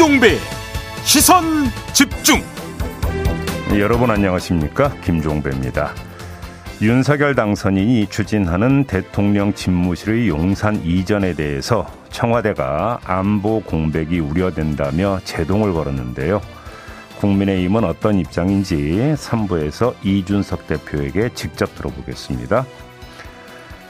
김종배 시선 집중. 여러분 안녕하십니까? 김종배입니다. 윤석열 당선인이 추진하는 대통령 집무실의 용산 이전에 대해서 청와대가 안보 공백이 우려된다며 제동을 걸었는데요. 국민의힘은 어떤 입장인지 3부에서 이준석 대표에게 직접 들어보겠습니다.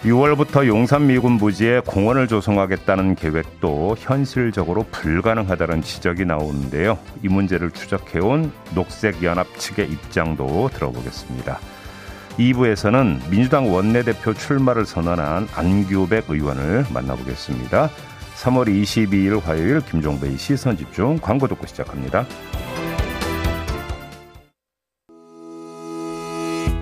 6월부터 용산 미군 부지에 공원을 조성하겠다는 계획도 현실적으로 불가능하다는 지적이 나오는데요. 이 문제를 추적해온 녹색연합 측의 입장도 들어보겠습니다. 2부에서는 민주당 원내대표 출마를 선언한 안규백 의원을 만나보겠습니다. 3월 22일 화요일 김종배의 시선집중 광고 듣고 시작합니다.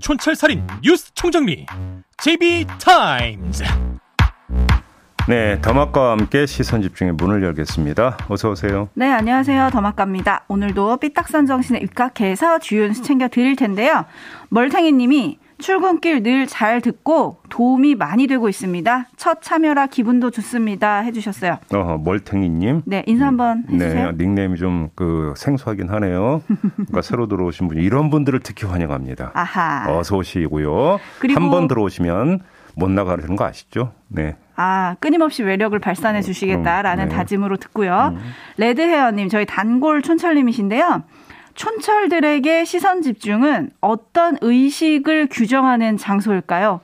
촌철살인 뉴스 총정리 JB타임즈. 네, 더마과 함께 시선 집중의 문을 열겠습니다. 어서 오세요. 네, 안녕하세요. 더마과입니다. 오늘도 삐딱선 정신에 입각해서 주요 뉴스 챙겨 드릴 텐데요. 멀탱이 님이 출근길 늘 잘 듣고 도움이 많이 되고 있습니다. 첫 참여라 기분도 좋습니다. 해주셨어요. 어, 멀탱이님. 네, 인사 한번 네, 해주세요. 네, 닉네임이 좀 그 생소하긴 하네요. 그러니까 새로 들어오신 분 이런 분들을 특히 환영합니다. 아하. 어서 오시고요. 한번 들어오시면 못 나가는 거 아시죠? 네. 아, 끊임없이 매력을 발산해 주시겠다라는 음, 네. 다짐으로 듣고요. 음. 레드헤어님, 저희 단골 촌철님이신데요. 촌철들에게 시선 집중은 어떤 의식을 규정하는 장소일까요?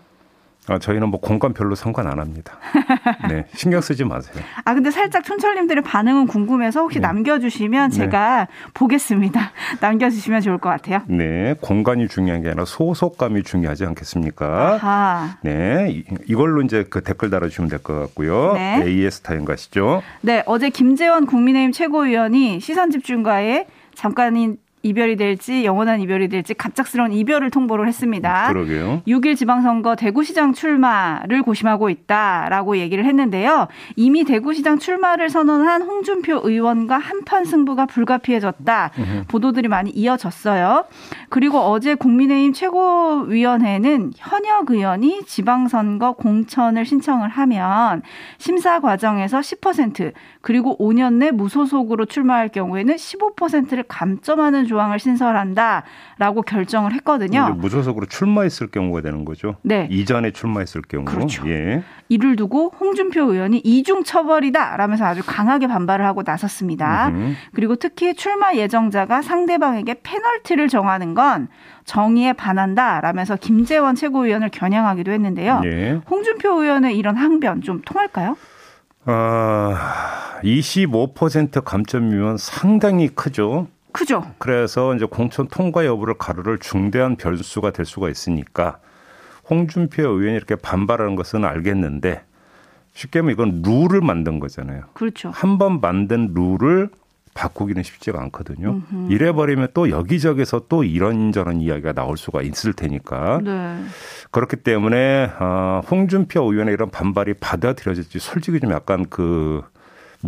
아, 저희는 뭐 공간 별로 상관 안 합니다. 네, 신경 쓰지 마세요. 아, 근데 살짝 촌철님들의 반응은 궁금해서 혹시 네. 남겨주시면 네. 제가 보겠습니다. 남겨주시면 좋을 것 같아요. 네, 공간이 중요한 게 아니라 소속감이 중요하지 않겠습니까? 아하. 네, 이걸로 이제 그 댓글 달아주시면 될 것 같고요. 네. AS 타임 가시죠. 네, 어제 김재원 국민의힘 최고위원이 시선 집중과의 잠깐인 이별이 될지 영원한 이별이 될지 갑작스러운 이별을 통보를 했습니다. 그러게요. 6일 지방선거 대구시장 출마를 고심하고 있다라고 얘기를 했는데요. 이미 대구시장 출마를 선언한 홍준표 의원과 한판 승부가 불가피해졌다. 보도들이 많이 이어졌어요. 그리고 어제 국민의힘 최고위원회는 현역 의원이 지방선거 공천을 신청을 하면 심사 과정에서 10% 그리고 5년 내 무소속으로 출마할 경우에는 15%를 감점하는 조항을 신설한다라고 결정을 했거든요. 무소속으로 출마했을 경우가 되는 거죠. 네. 이전에 출마했을 경우. 그렇죠. 예. 이를 두고 홍준표 의원이 이중 처벌이다라면서 아주 강하게 반발을 하고 나섰습니다. 으흠. 그리고 특히 출마 예정자가 상대방에게 페널티를 정하는 건 정의에 반한다라면서 김재원 최고위원을 겨냥하기도 했는데요. 예. 홍준표 의원의 이런 항변 좀 통할까요? 아, 25% 감점이면 상당히 크죠. 크죠. 그래서 이제 공천 통과 여부를 가르를 중대한 변수가 될 수가 있으니까 홍준표 의원이 이렇게 반발하는 것은 알겠는데 쉽게 말하면 이건 룰을 만든 거잖아요. 그렇죠. 한 번 만든 룰을 바꾸기는 쉽지가 않거든요. 음흠. 이래 버리면 또 여기저기서 또 이런저런 이야기가 나올 수가 있을 테니까. 네. 그렇기 때문에 어, 홍준표 의원의 이런 반발이 받아들여질지 솔직히 좀 약간 그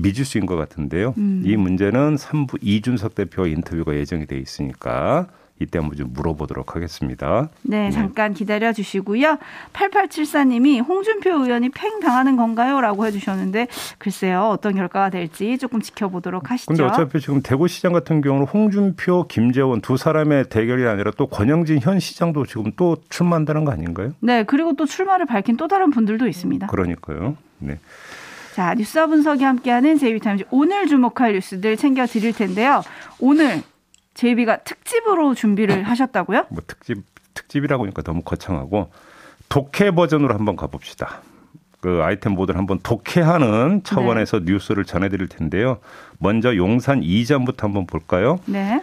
미지수인 것 같은데요. 음. 이 문제는 3부 이준석 대표 인터뷰가 예정이 돼 있으니까 이때 한번 좀 물어보도록 하겠습니다. 네, 네. 잠깐 기다려 주시고요. 8874님이 홍준표 의원이 팽 당하는 건가요? 라고 해주셨는데, 글쎄요, 어떤 결과가 될지 조금 지켜보도록 하시죠. 근데 어차피 지금 대구시장 같은 경우는 홍준표, 김재원 두 사람의 대결이 아니라 또 권영진 현 시장도 지금 또 출마한다는 거 아닌가요? 네, 그리고 또 출마를 밝힌 또 다른 분들도 있습니다. 그러니까요. 네. 자, 뉴스와 분석이 함께하는 JB타임즈 오늘 주목할 뉴스들 챙겨 드릴 텐데요. 오늘 JB가 특집으로 준비를 하셨다고요? 뭐 특집 특집이라고 하니까 너무 거창하고 독해 버전으로 한번 가봅시다. 그 아이템 보드를 한번 독해하는 차원에서 네. 뉴스를 전해드릴 텐데요. 먼저 용산 이전부터 한번 볼까요? 네.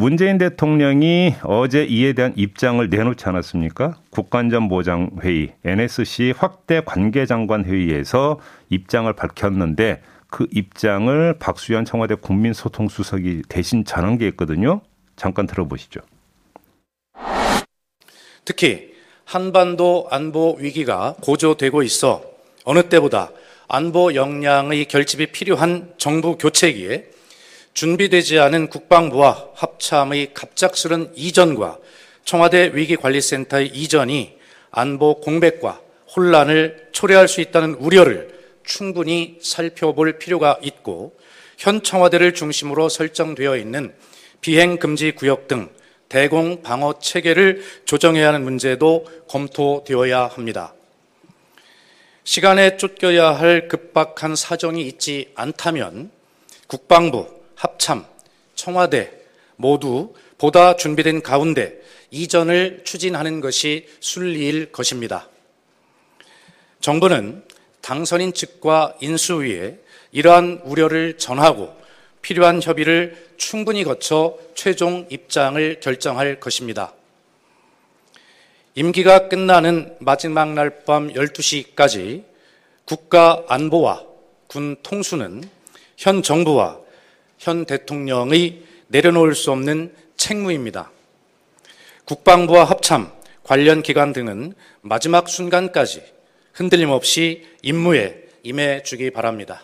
문재인 대통령이 어제 이에 대한 입장을 내놓지 않았습니까? 국가안전보장회의, NSC 확대 관계장관 회의에서 입장을 밝혔는데 그 입장을 박수현 청와대 국민소통수석이 대신 전한 게 있거든요. 잠깐 들어보시죠. 특히 한반도 안보 위기가 고조되고 있어 어느 때보다 안보 역량의 결집이 필요한 정부 교체기에 준비되지 않은 국방부와 합참의 갑작스런 이전과 청와대 위기관리센터의 이전이 안보 공백과 혼란을 초래할 수 있다는 우려를 충분히 살펴볼 필요가 있고 현 청와대를 중심으로 설정되어 있는 비행 금지 구역 등 대공 방어 체계를 조정해야 하는 문제도 검토되어야 합니다. 시간에 쫓겨야 할 급박한 사정이 있지 않다면 국방부, 합참, 청와대 모두 보다 준비된 가운데 이전을 추진하는 것이 순리일 것입니다. 정부는 당선인 측과 인수위에 이러한 우려를 전하고 필요한 협의를 충분히 거쳐 최종 입장을 결정할 것입니다. 임기가 끝나는 마지막 날 밤 12시까지 국가 안보와 군 통수는 현 정부와 현 대통령의 내려놓을 수 없는 책무입니다. 국방부와 합참, 관련 기관 등은 마지막 순간까지 흔들림 없이 임무에 임해 주기 바랍니다.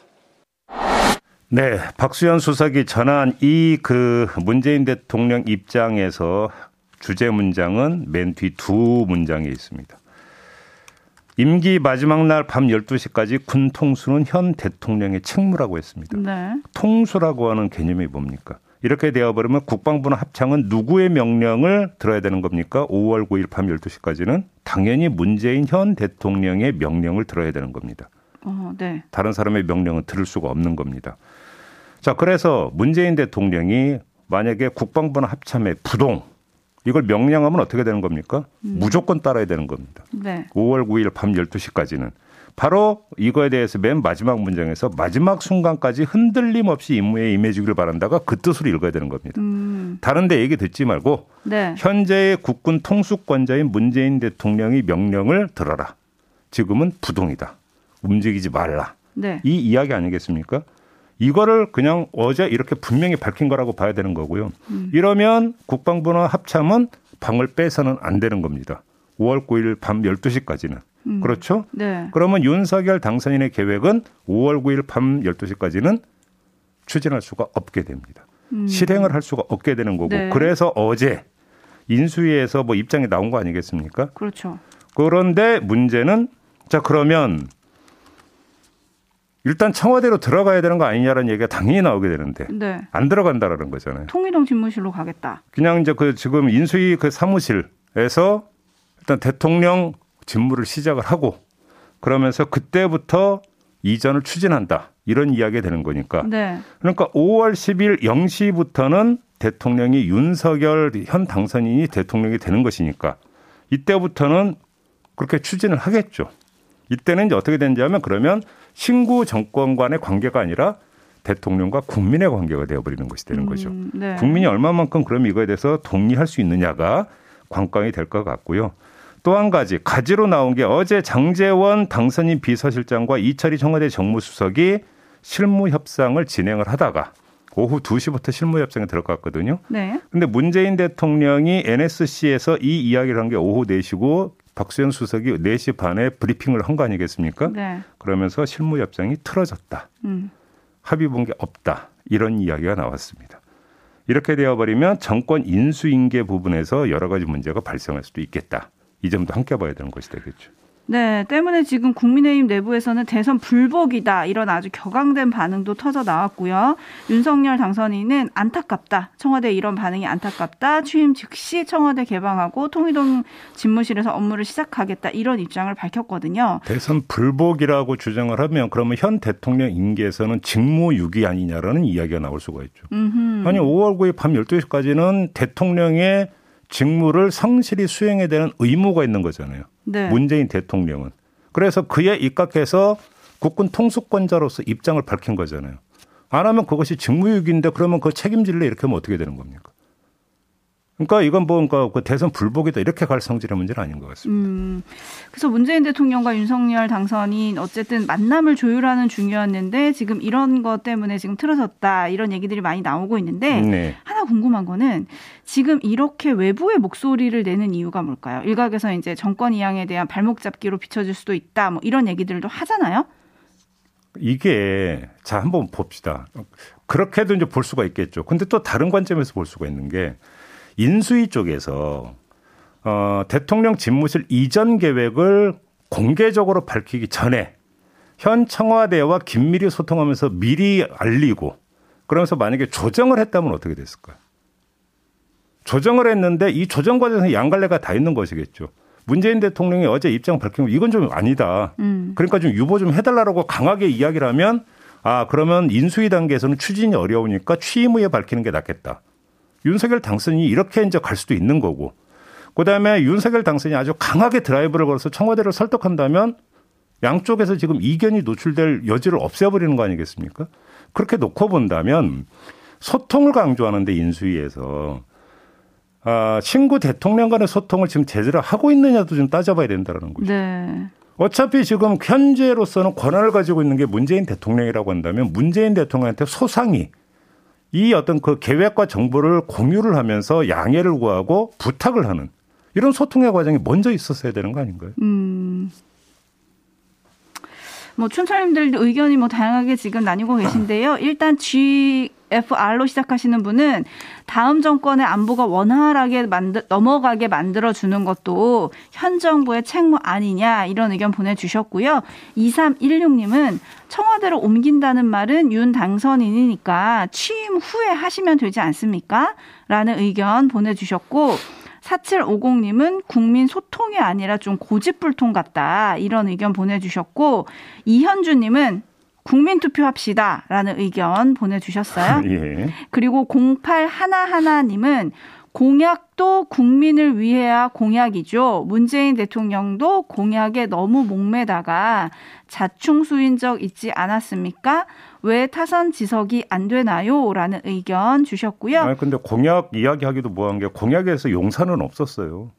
네, 박수현 수석이 전한 이 그 문재인 대통령 입장에서 주제 문장은 맨 뒤 두 문장에 있습니다. 임기 마지막 날 밤 12시까지 군 통수는 현 대통령의 책무라고 했습니다. 네. 통수라고 하는 개념이 뭡니까? 이렇게 되어버리면 국방부나 합창은 누구의 명령을 들어야 되는 겁니까? 5월 9일 밤 12시까지는 당연히 문재인 현 대통령의 명령을 들어야 되는 겁니다. 어, 네. 다른 사람의 명령은 들을 수가 없는 겁니다. 자, 그래서 문재인 대통령이 만약에 국방부나 합참의 부동 이걸 명령하면 어떻게 되는 겁니까? 음. 무조건 따라야 되는 겁니다. 네. 5월 9일 밤 12시까지는. 바로 이거에 대해서 맨 마지막 문장에서 마지막 순간까지 흔들림 없이 임무에 임해주기를 바란다가 그 뜻으로 읽어야 되는 겁니다. 음. 다른데 얘기 듣지 말고 네. 현재의 국군 통수권자인 문재인 대통령이 명령을 들어라. 지금은 부동이다. 움직이지 말라. 네. 이 이야기 아니겠습니까? 이거를 그냥 어제 이렇게 분명히 밝힌 거라고 봐야 되는 거고요. 음. 이러면 국방부나 합참은 방을 빼서는 안 되는 겁니다. 5월 9일 밤 12시까지는. 음. 그렇죠? 네. 그러면 윤석열 당선인의 계획은 5월 9일 밤 12시까지는 추진할 수가 없게 됩니다. 음. 실행을 할 수가 없게 되는 거고. 네. 그래서 어제 인수위에서 뭐 입장이 나온 거 아니겠습니까? 그렇죠. 그런데 문제는 자 그러면 일단 청와대로 들어가야 되는 거 아니냐라는 얘기가 당연히 나오게 되는데 네. 안 들어간다라는 거잖아요. 통일동 집무실로 가겠다. 그냥 이제 그 지금 인수위 그 사무실에서 일단 대통령 직무를 시작을 하고 그러면서 그때부터 이전을 추진한다. 이런 이야기가 되는 거니까. 네. 그러니까 5월 10일 0시부터는 대통령이 윤석열 현 당선인이 대통령이 되는 것이니까 이때부터는 그렇게 추진을 하겠죠. 이때는 이제 어떻게 되는지 하면 그러면 신구 정권 간의 관계가 아니라 대통령과 국민의 관계가 되어버리는 것이 되는 거죠. 음, 네. 국민이 얼마만큼 그럼 이거에 대해서 동의할 수 있느냐가 관건이 될 것 같고요. 또 한 가지 가지로 나온 게 어제 장재원 당선인 비서실장과 이철희 청와대 정무수석이 실무 협상을 진행을 하다가 오후 2시부터 실무 협상에 들어갔거든요. 네. 근데 문재인 대통령이 NSC에서 이 이야기를 한 게 오후 4시고 박수현 수석이 4시 반에 브리핑을 한 거 아니겠습니까? 네. 그러면서 실무 협상이 틀어졌다. 음. 합의 본 게 없다. 이런 이야기가 나왔습니다. 이렇게 되어버리면 정권 인수인계 부분에서 여러 가지 문제가 발생할 수도 있겠다. 이 점도 함께 봐야 되는 것이 되겠죠. 네, 때문에 지금 국민의힘 내부에서는 대선 불복이다 이런 아주 격앙된 반응도 터져 나왔고요. 윤석열 당선인은 안타깝다. 청와대 이런 반응이 안타깝다. 취임 즉시 청와대 개방하고 통일동 집무실에서 업무를 시작하겠다 이런 입장을 밝혔거든요. 대선 불복이라고 주장을 하면 그러면 현 대통령 임기에서는 직무유기 아니냐라는 이야기가 나올 수가 있죠. 음흠. 아니 5월 9일 밤 12시까지는 대통령의 직무를 성실히 수행해야 되는 의무가 있는 거잖아요. 네. 문재인 대통령은. 그래서 그에 입각해서 국군 통수권자로서 입장을 밝힌 거잖아요. 안 하면 그것이 직무유기인데 그러면 그 책임질래 이렇게 하면 어떻게 되는 겁니까? 그러니까 이건 뭐 그러니까 그 대선 불복이다 이렇게 갈 성질의 문제는 아닌 것 같습니다. 음, 그래서 문재인 대통령과 윤석열 당선인 어쨌든 만남을 조율하는 중이었는데 지금 이런 것 때문에 지금 틀어졌다 이런 얘기들이 많이 나오고 있는데 네. 하나 궁금한 거는 지금 이렇게 외부의 목소리를 내는 이유가 뭘까요? 일각에서 이제 정권 이양에 대한 발목 잡기로 비춰질 수도 있다 뭐 이런 얘기들도 하잖아요. 이게 자 한번 봅시다. 그렇게도 이제 볼 수가 있겠죠. 근데 또 다른 관점에서 볼 수가 있는 게 인수위 쪽에서 어, 대통령 집무실 이전 계획을 공개적으로 밝히기 전에 현 청와대와 긴밀히 소통하면서 미리 알리고 그러면서 만약에 조정을 했다면 어떻게 됐을까요? 조정을 했는데 이 조정 과정에서 양갈래가 다 있는 것이겠죠. 문재인 대통령이 어제 입장 밝힌 거 이건 좀 아니다. 음. 그러니까 좀 유보 좀 해달라고 강하게 이야기를 하면 아 그러면 인수위 단계에서는 추진이 어려우니까 취임 후에 밝히는 게 낫겠다. 윤석열 당선인이 이렇게 이제 갈 수도 있는 거고. 그다음에 윤석열 당선인이 아주 강하게 드라이브를 걸어서 청와대를 설득한다면 양쪽에서 지금 이견이 노출될 여지를 없애버리는 거 아니겠습니까? 그렇게 놓고 본다면 소통을 강조하는데 인수위에서 아, 신구 대통령 간의 소통을 지금 제대로 하고 있느냐도 좀 따져봐야 된다는 거죠. 네. 어차피 지금 현재로서는 권한을 가지고 있는 게 문재인 대통령이라고 한다면 문재인 대통령한테 소상히 이 어떤 그 계획과 정보를 공유를 하면서 양해를 구하고 부탁을 하는 이런 소통의 과정이 먼저 있었어야 되는 거 아닌가요? 음. 뭐 춘철님들 의견이 뭐 다양하게 지금 나뉘고 계신데요. 일단 GFR로 시작하시는 분은 다음 정권의 안보가 원활하게 만들 넘어가게 만들어 주는 것도 현 정부의 책무 아니냐 이런 의견 보내주셨고요. 2316님은 청와대로 옮긴다는 말은 윤 당선인이니까 취임 후에 하시면 되지 않습니까? 라는 의견 보내주셨고 4750님은 국민 소통이 아니라 좀 고집불통 같다. 이런 의견 보내주셨고, 이현주님은 국민 투표합시다. 라는 의견 보내주셨어요. 예. 그리고 0811님은 공약도 국민을 위해야 공약이죠. 문재인 대통령도 공약에 너무 목매다가 자충수인 적 있지 않았습니까? 왜 타선 지석이 안 되나요? 라는 의견 주셨고요. 아 근데 공약 이야기하기도 뭐한 게 공약에서 용산은 없었어요.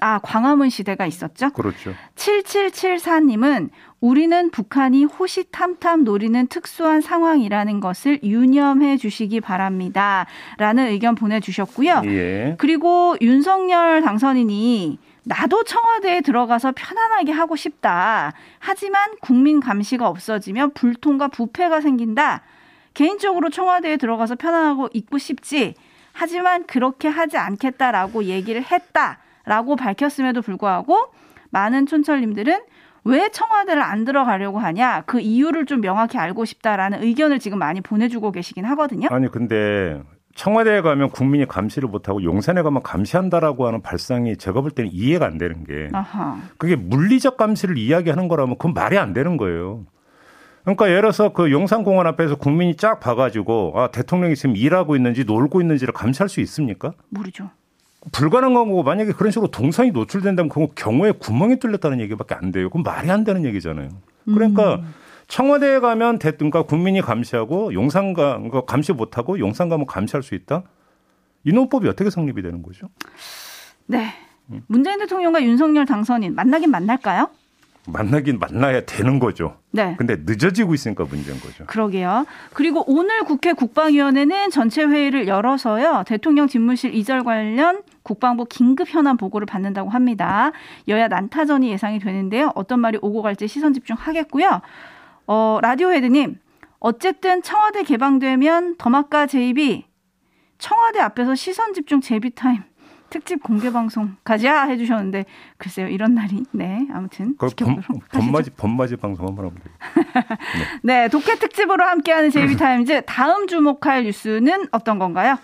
아, 광화문 시대가 있었죠? 그렇죠. 7774님은 우리는 북한이 호시탐탐 노리는 특수한 상황이라는 것을 유념해 주시기 바랍니다. 라는 의견 보내주셨고요. 예. 그리고 윤석열 당선인이 나도 청와대에 들어가서 편안하게 하고 싶다. 하지만 국민 감시가 없어지면 불통과 부패가 생긴다. 개인적으로 청와대에 들어가서 편안하고 있고 싶지. 하지만 그렇게 하지 않겠다라고 얘기를 했다 라고 밝혔음에도 불구하고 많은 촌철님들은 왜 청와대를 안 들어가려고 하냐 그 이유를 좀 명확히 알고 싶다라는 의견을 지금 많이 보내주고 계시긴 하거든요. 아니 근데 청와대에 가면 국민이 감시를 못하고 용산에 가면 감시한다라고 하는 발상이 제가 볼 때는 이해가 안 되는 게 아하. 그게 물리적 감시를 이야기하는 거라면 그건 말이 안 되는 거예요. 그러니까 예를 들어서 그 용산공원 앞에서 국민이 쫙 봐가지고 아 대통령이 지금 일하고 있는지 놀고 있는지를 감시할 수 있습니까? 모르죠. 불가능한 거고 만약에 그런 식으로 동선이 노출된다면 그 경우에 구멍이 뚫렸다는 얘기밖에 안 돼요. 그건 말이 안 되는 얘기잖아요. 그러니까 음. 청와대에 가면 대통령과 국민이 감시하고 용산가 그러니까 감시 못하고 용산 가면 감시할 수 있다. 이 논법이 어떻게 성립이 되는 거죠? 네. 문재인 대통령과 윤석열 당선인 만나긴 만날까요? 만나긴 만나야 되는 거죠. 네. 근데 늦어지고 있으니까 문제인 거죠. 그러게요. 그리고 오늘 국회 국방위원회는 전체 회의를 열어서요. 대통령 집무실 이전 관련 국방부 긴급 현안 보고를 받는다고 합니다. 여야 난타전이 예상이 되는데요. 어떤 말이 오고 갈지 시선 집중하겠고요. 어, 라디오 헤드님, 어쨌든 청와대 개방되면 더마카 JB가 청와대 앞에서 시선 집중 JB 타임 특집 공개 방송 가자 해주셨는데 글쎄요 이런 날이 네 아무튼 지켜보도록 봄, 봄맞이 봄맞이 방송 한번 하면 돼요. 네. 네 독해 특집으로 함께하는 JB 타임즈 다음 주목할 뉴스는 어떤 건가요?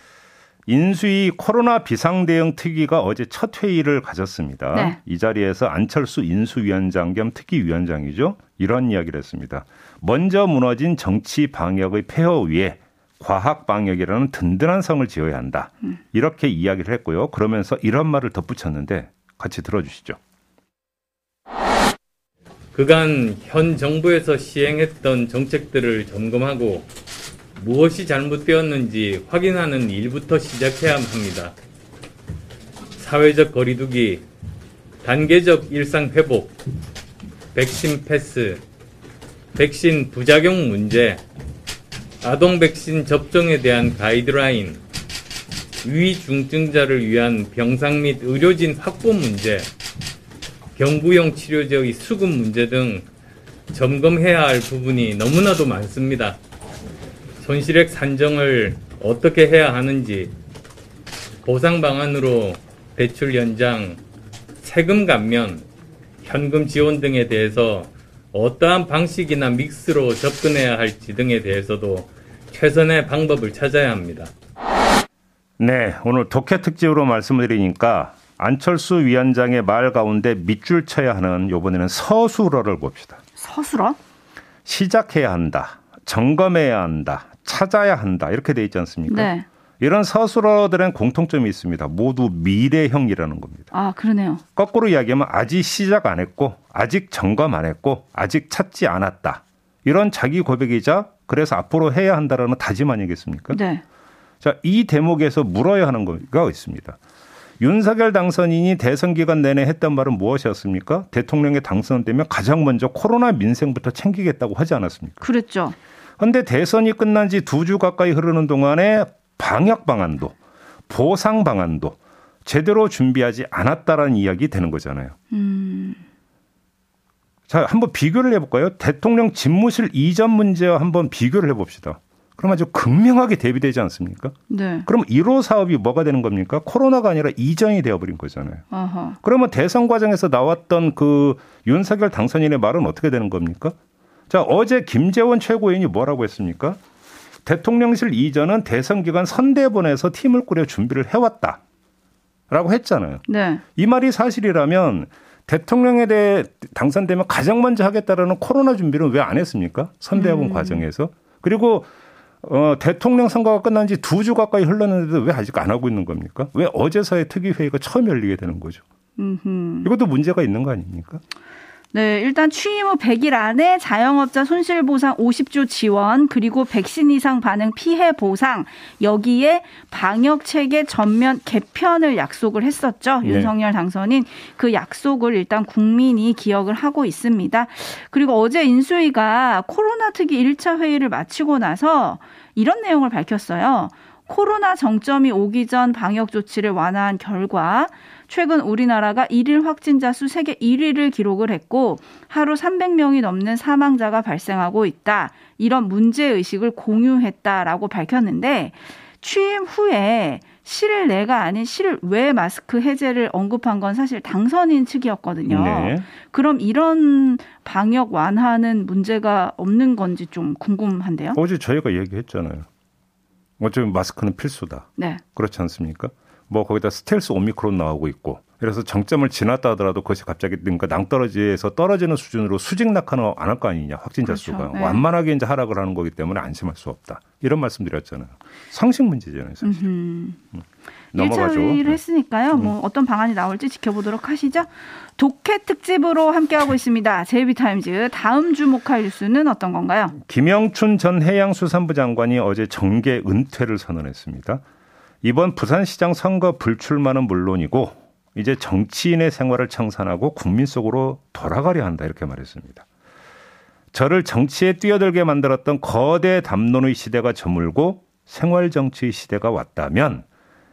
인수위 코로나 비상대응 특위가 어제 첫 회의를 가졌습니다. 네. 이 자리에서 안철수 인수위원장 겸 특위위원장이죠. 이런 이야기를 했습니다. 먼저 무너진 정치 방역의 폐허 위에 과학 방역이라는 든든한 성을 지어야 한다. 음. 이렇게 이야기를 했고요. 그러면서 이런 말을 덧붙였는데 같이 들어주시죠. 그간 현 정부에서 시행했던 정책들을 점검하고 무엇이 잘못되었는지 확인하는 일부터 시작해야 합니다. 사회적 거리두기, 단계적 일상 회복, 백신 패스, 백신 부작용 문제, 아동 백신 접종에 대한 가이드라인, 위중증자를 위한 병상 및 의료진 확보 문제, 경부용 치료제의 수급 문제 등 점검해야 할 부분이 너무나도 많습니다. 손실액 산정을 어떻게 해야 하는지, 보상 방안으로 대출 연장, 세금 감면, 현금 지원 등에 대해서 어떠한 방식이나 믹스로 접근해야 할지 등에 대해서도 최선의 방법을 찾아야 합니다. 네, 오늘 독해 특집으로 말씀을 드리니까 안철수 위원장의 말 가운데 밑줄 쳐야 하는 요번에는 서술어를 봅시다. 서술어? 시작해야 한다. 점검해야 한다. 찾아야 한다. 이렇게 돼 있지 않습니까? 네. 이런 서술어들은 공통점이 있습니다. 모두 미래형이라는 겁니다. 아, 그러네요. 거꾸로 이야기하면 아직 시작 안 했고, 아직 점검 안 했고, 아직 찾지 않았다. 이런 자기 고백이자 그래서 앞으로 해야 한다라는 다짐 아니겠습니까? 네. 자, 이 대목에서 물어야 하는 거가 있습니다. 윤석열 당선인이 대선 기간 내내 했던 말은 무엇이었습니까? 대통령에 당선되면 가장 먼저 코로나 민생부터 챙기겠다고 하지 않았습니까? 그랬죠. 그런데 대선이 끝난 지 두 주 가까이 흐르는 동안에 방역 방안도 보상 방안도 제대로 준비하지 않았다라는 이야기 되는 거잖아요. 음. 자, 한번 비교를 해볼까요? 대통령 집무실 이전 문제와 한번 비교를 해봅시다. 그럼 아주 극명하게 대비되지 않습니까? 네. 그럼 1호 사업이 뭐가 되는 겁니까? 코로나가 아니라 이전이 되어버린 거잖아요. 어허. 그러면 대선 과정에서 나왔던 그 윤석열 당선인의 말은 어떻게 되는 겁니까? 자, 어제 김재원 최고위원이 뭐라고 했습니까? 대통령실 이전은 대선 기간 선대본에서 팀을 꾸려 준비를 해왔다. 라고 했잖아요. 네. 이 말이 사실이라면 대통령에 대해 당선되면 가장 먼저 하겠다라는 코로나 준비를 왜안 했습니까? 선대본 음. 과정에서. 그리고 어, 대통령 선거가 끝난 지 두 주 가까이 흘렀는데도 왜 아직 안 하고 있는 겁니까? 왜 어제서야 특위회의가 처음 열리게 되는 거죠? 음흠. 이것도 문제가 있는 거 아닙니까? 네, 일단 취임 후 100일 안에 자영업자 손실보상 50조 지원, 그리고 백신 이상 반응 피해 보상, 여기에 방역 체계 전면 개편을 약속을 했었죠. 네. 윤석열 당선인. 그 약속을 일단 국민이 기억을 하고 있습니다. 그리고 어제 인수위가 코로나 특위 1차 회의를 마치고 나서 이런 내용을 밝혔어요. 코로나 정점이 오기 전 방역 조치를 완화한 결과 최근 우리나라가 일일 확진자 수 세계 1위를 기록을 했고 하루 300명이 넘는 사망자가 발생하고 있다. 이런 문제 의식을 공유했다라고 밝혔는데 취임 후에 실내가 아닌 실외 마스크 해제를 언급한 건 사실 당선인 측이었거든요. 네. 그럼 이런 방역 완화는 문제가 없는 건지 좀 궁금한데요. 어제 저희가 얘기했잖아요. 어쩌면 마스크는 필수다. 네. 그렇지 않습니까? 뭐 거기다 스텔스 오미크론 나오고 있고 그래서 정점을 지났다 하더라도 그것이 갑자기 그러니까 낭떠러지에서 떨어지는 수준으로 수직 낙하는 안 할 거 아니냐 확진자 그렇죠. 수가 네. 완만하게 이제 하락을 하는 거기 때문에 안심할 수 없다 이런 말씀드렸잖아요 상식 문제잖아요 사실 음. 넘어가죠. 1차 회의를 했으니까요. 음. 뭐 어떤 방안이 나올지 지켜보도록 하시죠. 독해 특집으로 함께하고 있습니다. 제이비타임즈 다음 주목할 뉴스는 어떤 건가요? 김영춘 전 해양수산부 장관이 어제 정계 은퇴를 선언했습니다. 이번 부산시장 선거 불출마는 물론이고 이제 정치인의 생활을 청산하고 국민 속으로 돌아가려 한다 이렇게 말했습니다. 저를 정치에 뛰어들게 만들었던 거대 담론의 시대가 저물고 생활 정치의 시대가 왔다면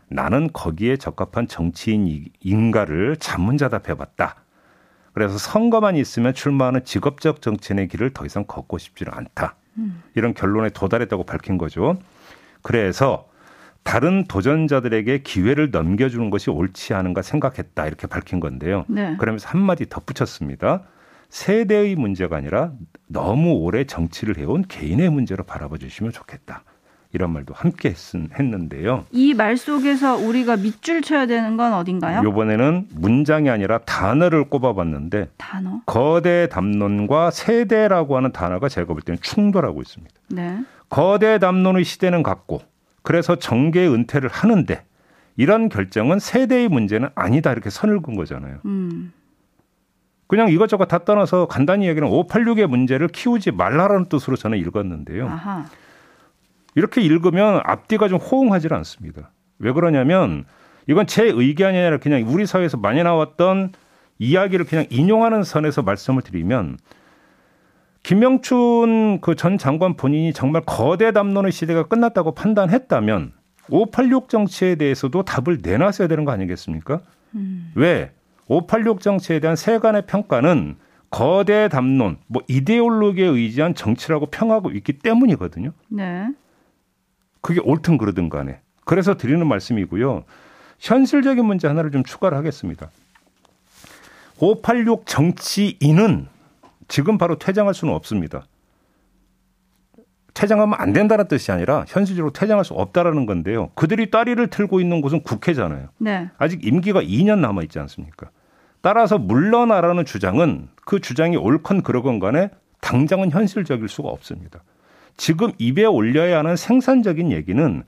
나는 거기에 적합한 정치인인가를 자문자답해 봤다. 그래서 선거만 있으면 출마하는 직업적 정치인의 길을 더 이상 걷고 싶지는 않다. 이런 결론에 도달했다고 밝힌 거죠. 그래서 다른 도전자들에게 기회를 넘겨주는 것이 옳지 않은가 생각했다. 이렇게 밝힌 건데요. 네. 그러면서 한마디 덧붙였습니다. 세대의 문제가 아니라 너무 오래 정치를 해온 개인의 문제로 바라봐 주시면 좋겠다. 이런 말도 함께 했, 했는데요. 이 말 속에서 우리가 밑줄 쳐야 되는 건 어딘가요? 이번에는 문장이 아니라 단어를 꼽아봤는데 단어? 거대 담론과 세대라고 하는 단어가 제가 볼 때는 충돌하고 있습니다. 네. 거대 담론의 시대는 같고 그래서 정계 은퇴를 하는데 이런 결정은 세대의 문제는 아니다 이렇게 선을 긋은 거잖아요. 음. 그냥 이것저것 다 떠나서 간단히 얘기는 586의 문제를 키우지 말라라는 뜻으로 저는 읽었는데요. 아하. 이렇게 읽으면 앞뒤가 좀 호응하지 않습니다. 왜 그러냐면 이건 제 의견이 아니라 그냥 우리 사회에서 많이 나왔던 이야기를 그냥 인용하는 선에서 말씀을 드리면 김영춘 그 전 장관 본인이 정말 거대 담론의 시대가 끝났다고 판단했다면 586 정치에 대해서도 답을 내놨어야 되는 거 아니겠습니까? 음. 왜? 586 정치에 대한 세간의 평가는 거대 담론, 뭐 이데올로기에 의지한 정치라고 평하고 있기 때문이거든요. 네. 그게 옳든 그러든 간에. 그래서 드리는 말씀이고요. 현실적인 문제 하나를 좀 추가를 하겠습니다. 586 정치인은 지금 바로 퇴장할 수는 없습니다. 퇴장하면 안 된다는 뜻이 아니라 현실적으로 퇴장할 수 없다라는 건데요. 그들이 따리를 틀고 있는 곳은 국회잖아요. 네. 아직 임기가 2년 남아 있지 않습니까? 따라서 물러나라는 주장은 그 주장이 옳건 그러건 간에 당장은 현실적일 수가 없습니다. 지금 입에 올려야 하는 생산적인 얘기는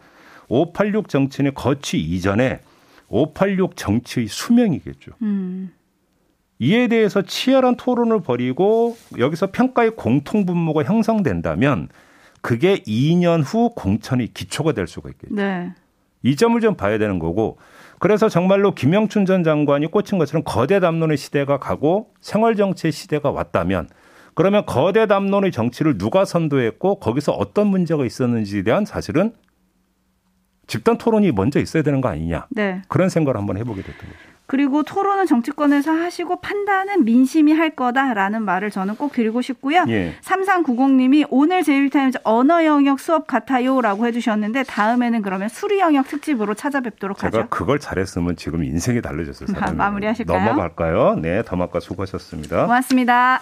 586 정치인의 거취 이전에 586 정치의 수명이겠죠. 음. 이에 대해서 치열한 토론을 벌이고 여기서 평가의 공통 분모가 형성된다면 그게 2년 후 공천이 기초가 될 수가 있겠죠. 네. 이 점을 좀 봐야 되는 거고 그래서 정말로 김영춘 전 장관이 꽂힌 것처럼 거대 담론의 시대가 가고 생활 정치의 시대가 왔다면 그러면 거대 담론의 정치를 누가 선도했고 거기서 어떤 문제가 있었는지에 대한 사실은 집단 토론이 먼저 있어야 되는 거 아니냐. 네. 그런 생각을 한번 해보게 됐던 거죠. 그리고 토론은 정치권에서 하시고 판단은 민심이 할 거다라는 말을 저는 꼭 드리고 싶고요. 예. 3390님이 오늘 제일타임즈 언어 영역 수업 같아요라고 해주셨는데 다음에는 그러면 수리 영역 특집으로 찾아뵙도록 제가 하죠. 제가 그걸 잘했으면 지금 인생이 달라졌어요. 마무리하실까요? 넘어갈까요? 네, 더마과 수고하셨습니다. 고맙습니다.